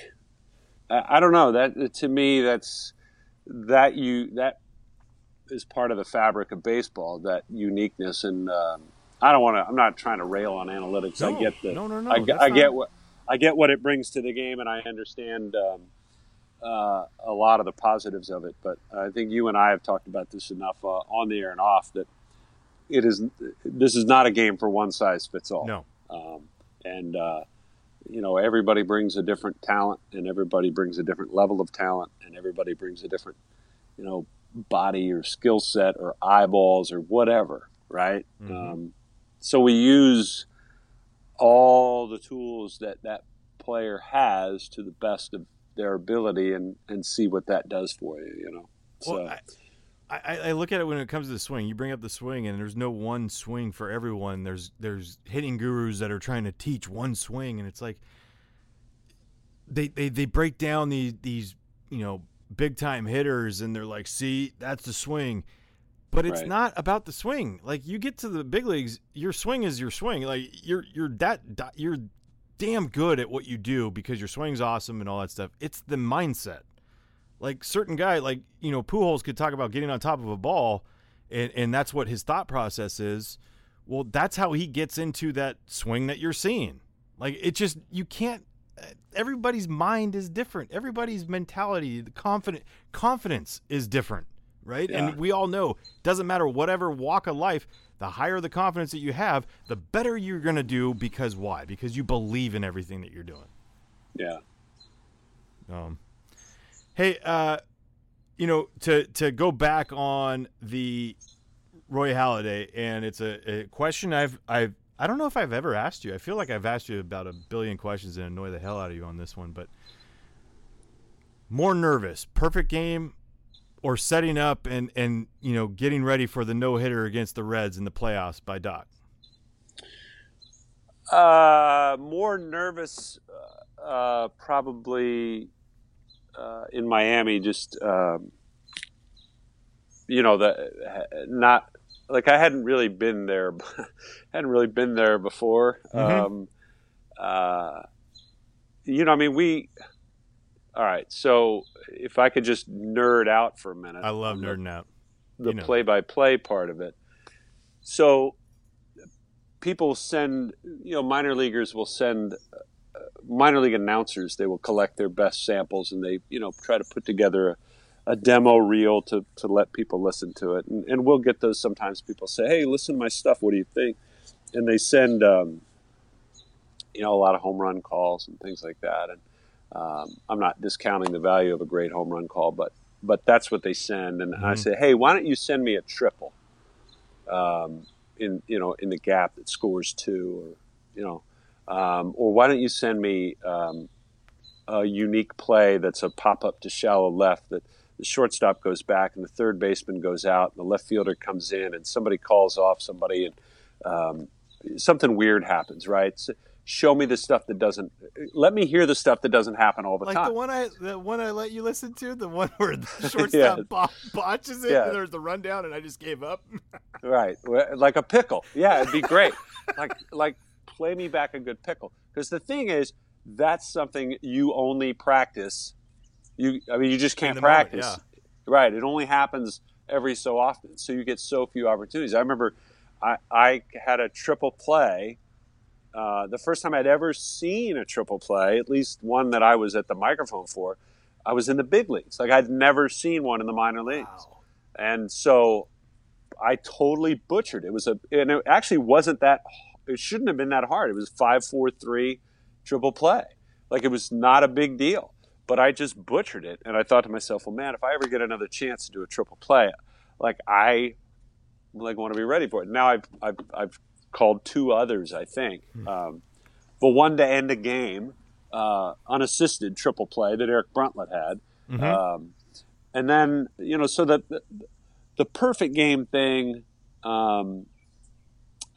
I, I don't know that to me that's that you that is part of the fabric of baseball that uniqueness and um, I don't want to I'm not trying to rail on analytics. I get the no, no, no, I, I get not- what I get what it brings to the game and I understand um, uh, a lot of the positives of it but I think you and I have talked about this enough uh, on the air and off that it is this is not a game for one size fits all. No. um, and uh, you know everybody brings a different talent and everybody brings a different level of talent and everybody brings a different you know body or skill set or eyeballs or whatever right? Um, so we use all the tools that that player has to the best of their ability and and see what that does for you you know? So I, I, I look at it when it comes to the swing. You bring up the swing, and there's no one swing for everyone. There's there's hitting gurus that are trying to teach one swing, and it's like they they, they break down these these you know big time hitters, and they're like, see, that's the swing. But it's Right. not about the swing. Like you get to the big leagues, your swing is your swing. Like you're you're that you're damn good at what you do because your swing's awesome and all that stuff. It's the mindset like certain guy like you know Pujols could talk about getting on top of a ball and and that's what his thought process is. Well that's how he gets into that swing that you're seeing. Like it just you can't everybody's mind is different. Everybody's mentality the confident confidence is different right? Yeah. and we all know doesn't matter whatever walk of life the higher the confidence that you have the better you're going to do because why? Because you believe in everything that you're doing. Yeah. Um, hey, uh, you know, to to go back on the Roy Halladay, and it's a, a question I've I've I don't know if I've ever asked you. I feel like I've asked you about a billion questions and annoy the hell out of you on this one, but more nervous, perfect game, or setting up and and you know getting ready for the no hitter against the Reds in the playoffs by Doc. Uh, more nervous, uh, probably uh, in Miami. Just um, you know, the not like I hadn't really been there, hadn't really been there before. Mhm. Um, uh, you know, I mean, we. All right, so if I could just nerd out for a minute, I love on the- nerding out. the You play-by-play part of it. So people send, you know, minor leaguers will send minor league announcers. They will collect their best samples and they, you know, try to put together a, a demo reel to, to let people listen to it. And, and we'll get those. Sometimes people say, "Hey, listen to my stuff. What do you think?" And they send, um, you know, a lot of home run calls and things like that. And um, I'm not discounting the value of a great home run call, but but that's what they send. And I Mhm. say, hey, why don't you send me a triple um, in you know in the gap that scores two, or you know, um, or why don't you send me um, a unique play that's a pop up to shallow left that the shortstop goes back and the third baseman goes out and the left fielder comes in and somebody calls off somebody and um, something weird happens, right? So show me the stuff that doesn't. Let me hear the stuff that doesn't happen all the like time. the one I the one I let you listen to, the one where the shortstop Yeah. bo- botches it, Yeah. and there's the rundown, and I just gave up. Right, like a pickle. Yeah, it'd be great. like, like play me back a good pickle. Because the thing is, that's something you only practice. You, I mean, you just can't the moment, practice. Right. It only happens every so often, so you get so few opportunities. I remember, I, I had a triple play. Uh, the first time I'd ever seen a triple play, at least one that I was at the microphone for, I was in the big leagues. Like I'd never seen one in the minor leagues Wow. and so I totally butchered. It was a, and it actually wasn't that. It shouldn't have been that hard. It was five, four, three, triple play. Like it was not a big deal. But I just butchered it, and I thought to myself, well, man, if I ever get another chance to do a triple play, like I, like want to be ready for it. Now I've I've, I've called two others, I think. Um, but one to end a game, uh, unassisted triple play that Eric Bruntlett had. Um, and then you know, so the the, the perfect game thing. Um,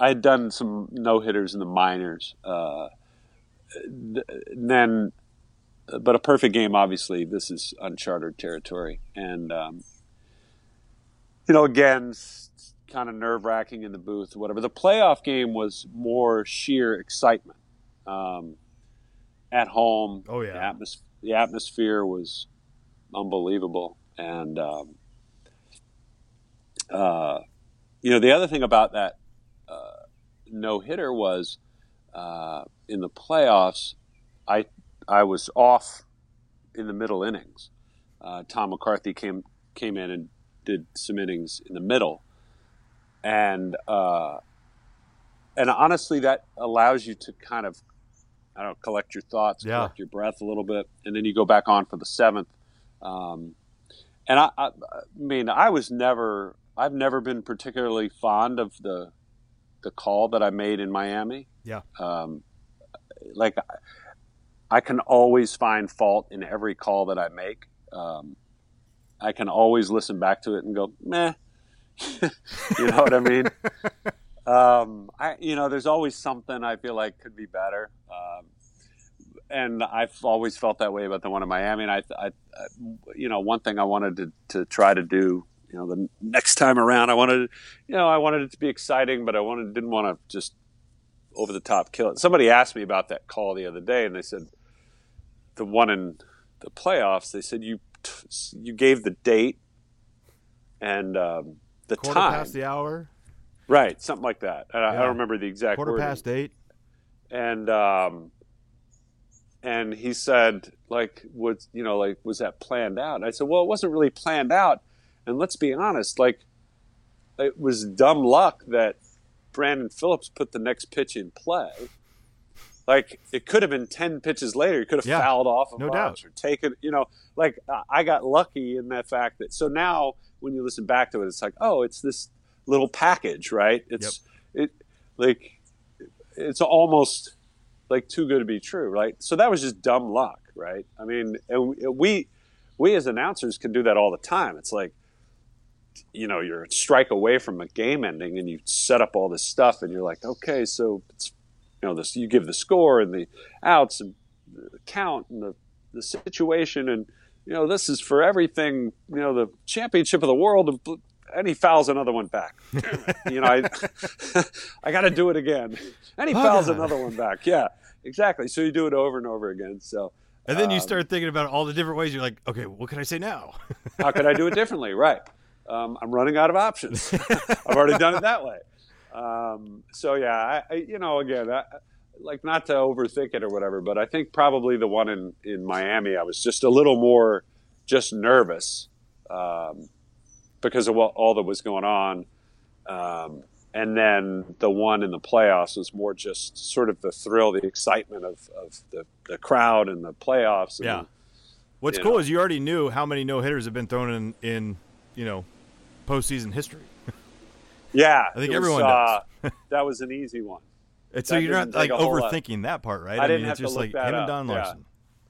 I had done some no hitters in the minors, uh, th- then, but a perfect game. Obviously, this is uncharted territory, and um, you know, again, kind of nerve wracking in the booth, whatever. The playoff game was more sheer excitement. Um, at home, Oh, yeah. the, atmos- the atmosphere was unbelievable, and um, uh, you know, the other thing about that no hitter was uh, in the playoffs. I I was off in the middle innings. Uh, Tom McCarthy came came in and did some innings in the middle, and uh, and honestly, that allows you to kind of I don't know, collect your thoughts, Yeah. collect your breath a little bit, and then you go back on for the seventh. Um, and I, I, I mean, I was never, I've never been particularly fond of the the call that I made in Miami. Yeah. Um, like, I- can always find fault in every call that I make. Um, I can always listen back to it and go, meh. you know what I mean? um, I, you know, there's always something I feel like could be better. Um, and I've always felt that way about the one in Miami. And I, I, I you know, one thing I wanted to, to try to do, you know, the next time around, I wanted, you know, I wanted it to be exciting, but I wanted, didn't want to just over the top kill it. Somebody asked me about that call the other day, and they said the one in the playoffs. They said you you gave the date and um, the Quarter time, past the hour, right? Something like that. And I, I don't remember the exact quarter wording past eight. and um, and he said like was you know like was that planned out and i said well it wasn't really planned out and let's be honest like it was dumb luck that brandon phillips put the next pitch in play like it could have been 10 pitches later he could have Yeah, fouled off a no bunch doubt. or taken you know like I- got lucky in that fact that so now when you listen back to it it's like oh it's this little package right it's it like it's almost like too good to be true, right? So that was just dumb luck, right? I mean, and we we as announcers can do that all the time. It's like you know, you're a strike away from a game ending and you set up all this stuff and you're like, okay, so it's you know, this you give the score and the outs and the count and the the situation and you know, this is for everything, you know, the championship of the world and he fouls another one back. you know, I I got to do it again. And he Oh, fouls God. another one back. Yeah, exactly. So you do it over and over again. So And then you um, start thinking about all the different ways. You're like, okay, what can I say now? how could I do it differently? Right. Um, I'm running out of options. I've already done it that way. Um, so yeah, I, I, you know, again, I, like not to overthink it or whatever, but I think probably the one in in Miami, I was just a little more just nervous um, because of what, all that was going on. Um, and then the one in the playoffs was more just sort of the thrill, the excitement of, of the, the crowd and the playoffs. And Yeah. What's cool know. is you already knew how many no hitters have been thrown in, in you know, postseason history. Yeah, I think it was, everyone uh, that was an easy one. And so That you're not like overthinking that part, right? I didn't mean, have it's to just look like that him and up. Don Yeah.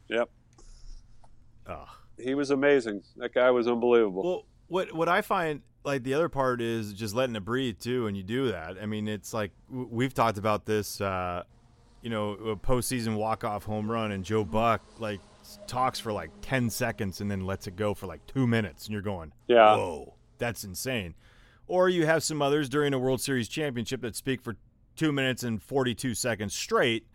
Yep, Ugh. he was amazing. That guy was unbelievable. Well, what what I find like the other part is just letting it breathe too, and you do that. I mean, it's like we've talked about this uh, you know, a postseason walk off home run, and Joe Buck like talks for like ten seconds and then lets it go for like two minutes, and you're going, Yeah. whoa, that's insane. Or you have some others during a World Series championship that speak for two minutes and 42 seconds straight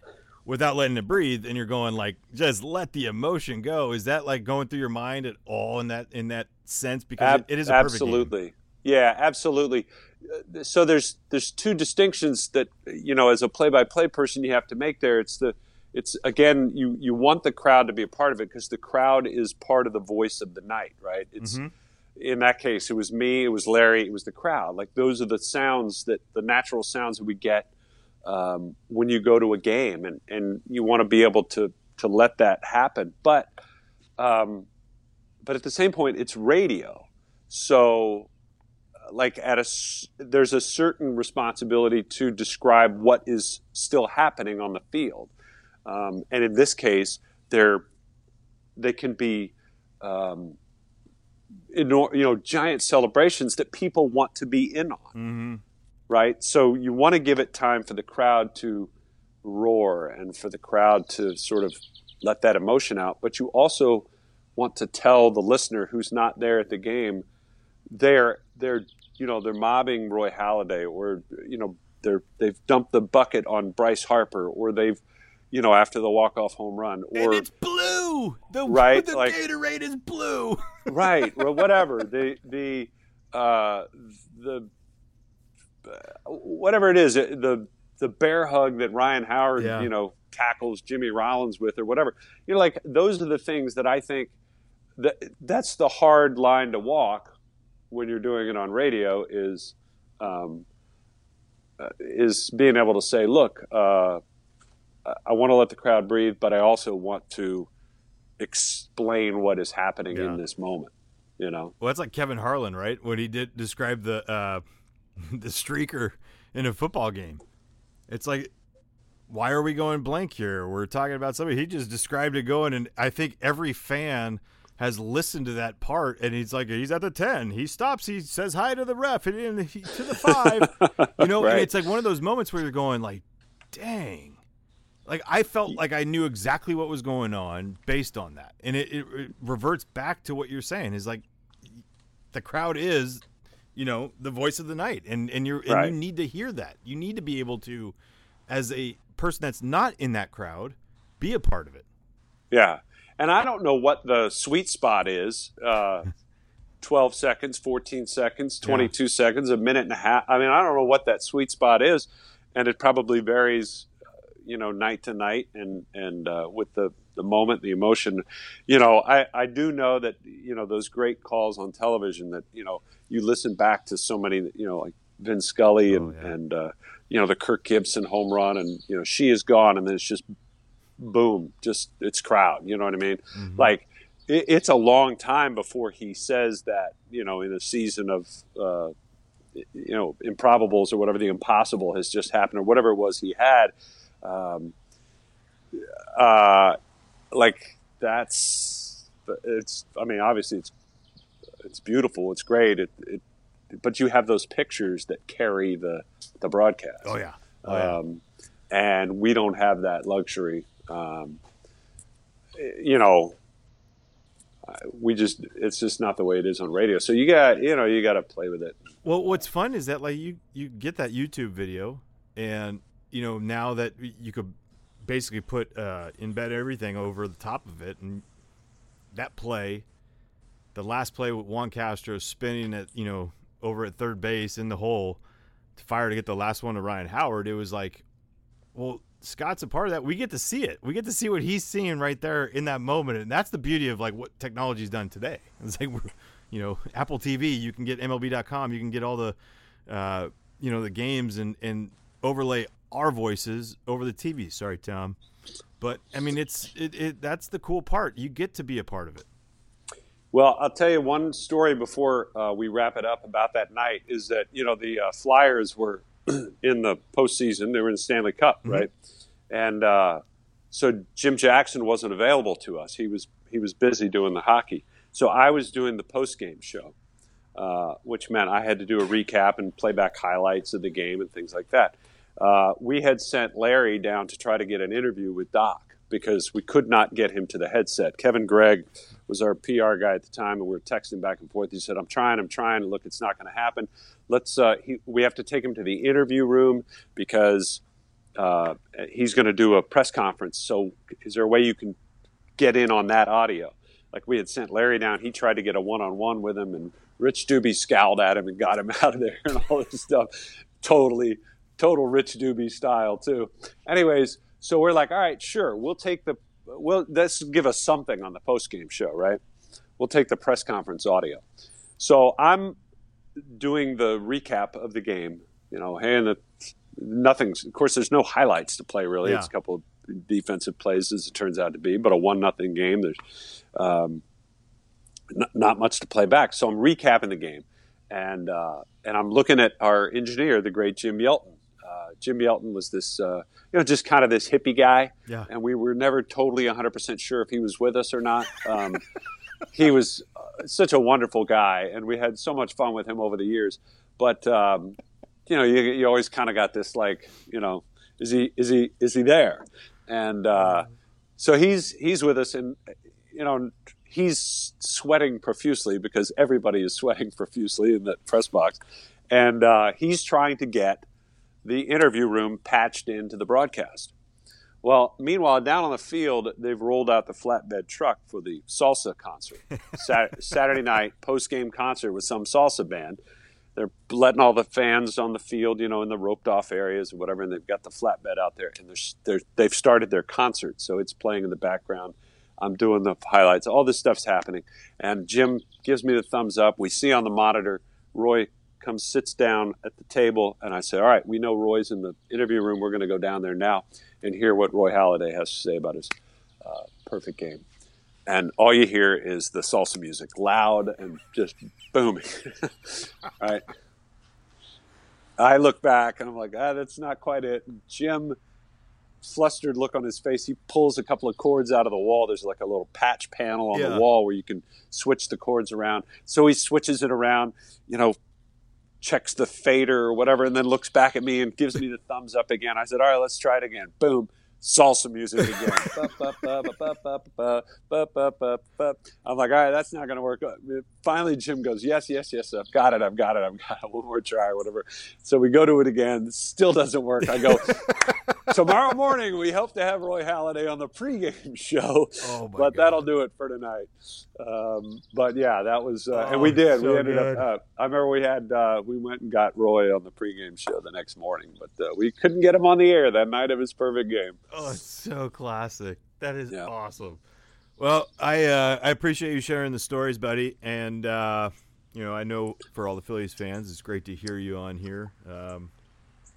without letting it breathe, and you're going like, just let the emotion go. Is that like going through your mind at all in that in that sense? Because Ab- it, is a perfect absolutely. Yeah, absolutely. Uh, So there's there's two distinctions that you know as a play-by-play person you have to make there. It's the it's again you you want the crowd to be a part of it because the crowd is part of the voice of the night, right? It's Mm-hmm. In that case it was me, it was Larry, it was the crowd. Like those are the sounds that the natural sounds that we get um, when you go to a game, and and you want to be able to to let that happen, but um, but at the same point, it's radio, so like at a there's a certain responsibility to describe what is still happening on the field, um, and in this case, there they can be. Um, you know, giant celebrations that people want to be in on Mm-hmm. right? So you want to give it time for the crowd to roar and for the crowd to sort of let that emotion out, but you also want to tell the listener who's not there at the game they're they're you know they're mobbing Roy Halladay or you know they're they've dumped the bucket on Bryce Harper or they've you know after the walk off home run And or it's blue. The Right, the like- Gatorade is blue. right or whatever the the uh, the uh, whatever it is the the bear hug that Ryan Howard Yeah. you know tackles Jimmy Rollins with or whatever you know like those are the things that I think that that's the hard line to walk when you're doing it on radio is um, uh, is being able to say look uh, I want to let the crowd breathe but I also want to explain what is happening Yeah. in this moment you know Well, that's like Kevin Harlan, right? When he did describe the uh, the streaker in a football game. It's like, why are we going blank here? We're talking about somebody. He just described it going, and I think every fan has listened to that part, and he's like, he's at the ten. He stops. He says hi to the ref, and then he, to the five. you know, and it's like one of those moments where you're going like, dang. Like I felt like I knew exactly what was going on based on that, and it, it, it reverts back to what you're saying. Is like the crowd is, you know, the voice of the night, and and you're and you need to hear that. You need to be able to, as a person that's not in that crowd, be a part of it. Yeah. And I don't know what the sweet spot is. Uh, 12 seconds, 14 seconds, 22 seconds, a minute and a half. I mean, I don't know what that sweet spot is. And it probably varies, you know, night to night and, and uh, with the, the moment, the emotion. You know, I, I do know that, you know, those great calls on television that, you know, you listen back to so many, you know, like Vin Scully and, yeah. and uh, you know, the Kirk Gibson home run and, you know, she is gone. And then it's just boom, just it's crowd. You know what I mean? Like it, it's a long time before he says that. You know, in a season of uh, you know improbables or whatever, the impossible has just happened or whatever it was he had. Um, uh, like that's it's. I mean, obviously it's it's beautiful. It's great. It, it but you have those pictures that carry the the broadcast Oh yeah. Oh, yeah. um, and we don't have that luxury. Um, you know, we just it's just not the way it is on radio. So you got you know you got to play with it. Well, what's fun is that like you you get that YouTube video, and you know now that you could basically put uh, embed everything over the top of it, and that play, the last play with Juan Castro spinning at you know over at third base in the hole to fire to get the last one to Ryan Howard. It was like, well, Scott's a part of that. We get to see it. We get to see what he's seeing right there in that moment, and that's the beauty of like what technology's done today. It's like we're, you know, Apple TV. You can get MLB.com. You can get all the, uh, you know, the games and and overlay our voices over the TV. Sorry, Tom, but I mean, it's it, it that's the cool part. You get to be a part of it. Well, I'll tell you one story before uh, we wrap it up about that night is that you know the uh, Flyers were in the postseason; they were in the Stanley Cup, right? And uh, so Jim Jackson wasn't available to us; he was he was busy doing the hockey. So I was doing the post game show, uh, which meant I had to do a recap and play back highlights of the game and things like that. Uh, we had sent Larry down to try to get an interview with Doc because we could not get him to the headset. Kevin Gregg was our PR guy at the time, and we were texting back and forth. He said, "I'm trying, I'm trying. Look, it's not going to happen. Let's. Uh, he, we have to take him to the interview room because uh, he's going to do a press conference. So, is there a way you can get in on that audio?" Like we had sent Larry down. He tried to get a one-on-one with him, and Rich Dubee scowled at him and got him out of there and all this stuff. Totally, total Rich Dubee style too. Anyways, so we're like, all right, sure, we'll take the, well, let's give us something on the post game show, right? We'll take the press conference audio. So I'm doing the recap of the game. You know, hey, and the nothing's. Of course, there's no highlights to play really. Yeah. It's a couple of defensive plays as it turns out to be, but a one nothing game. There's um, n- not much to play back. So I'm recapping the game, and uh, and I'm looking at our engineer, the great Jim Yelton. Uh, Jim Yelton was this, uh, you know, just kind of this hippie guy, Yeah. and we were never totally 100% sure if he was with us or not. Um, he was uh, such a wonderful guy, and we had so much fun with him over the years. But um, you know, you, you always kind of got this like, you know, is he is he is he there? And uh, so he's he's with us, and you know, he's sweating profusely because everybody is sweating profusely in that press box, and uh, he's trying to get the interview room patched into the broadcast. Well, meanwhile, down on the field, they've rolled out the flatbed truck for the salsa concert. Sat- Saturday night post game concert with some salsa band. They're letting all the fans on the field, you know, in the roped off areas or whatever, and they've got the flatbed out there, and they're, they're, they've started their concert, so it's playing in the background. I'm doing the highlights. All this stuff's happening, and Jim gives me the thumbs up. We see on the monitor Roy comes, sits down at the table, and I say, "All right, we know Roy's in the interview room. We're going to go down there now and hear what Roy Halladay has to say about his uh, perfect game." And all you hear is the salsa music, loud and just booming. All right. I look back and I'm like, ah, that's not quite it. Jim, flustered look on his face, he pulls a couple of cords out of the wall. There's like a little patch panel on Yeah. the wall where you can switch the cords around. So he switches it around, you know, checks the fader or whatever, and then looks back at me and gives me the thumbs up again. I said, "All right, let's try it again." Boom, salsa music again. I'm like, "All right, that's not going to work." Finally, Jim goes, "Yes, yes, yes, I've got it, I've got it, I've got it. One more try, or whatever." So we go to it again. Still doesn't work. I go. tomorrow morning we hope to have Roy Halladay on the pregame show, Oh my but God. that'll do it for tonight. Um, but yeah, that was, uh, and Oh, we did. so we ended good. up. Uh, I remember we had uh, we went and got Roy on the pregame show the next morning, but uh, we couldn't get him on the air that night of his perfect game. Oh, it's so classic. That is Yeah. awesome. Well, I uh, I appreciate you sharing the stories, buddy. And uh, you know, I know for all the Phillies fans, it's great to hear you on here. Um,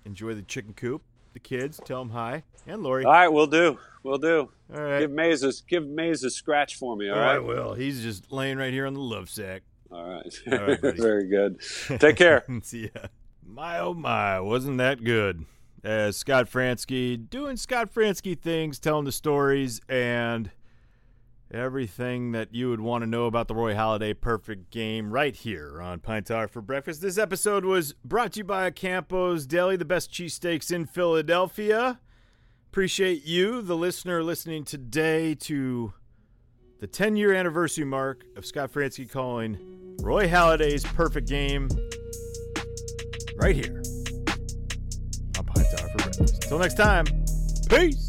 enjoy the chicken coop, the kids. Tell them hi, and Lori. All right, we'll do. We'll do. all right. Give Mays a give Mays a scratch for me. All Oh, right. I will. He's just laying right here on the love sack. All right. All right. Very good. Take care. See ya. My oh my, wasn't that good? As Scott Franzke doing Scott Franzke things, telling the stories, and everything that you would want to know about the Roy Halladay perfect game right here on Pine Tar for Breakfast. This episode was brought to you by Campos Deli, the best cheesesteaks in Philadelphia. Appreciate you, the listener, listening today to the 10 year anniversary mark of Scott Franzke calling Roy Halladay's perfect game right here on Pine Tar for Breakfast. Until next time, peace.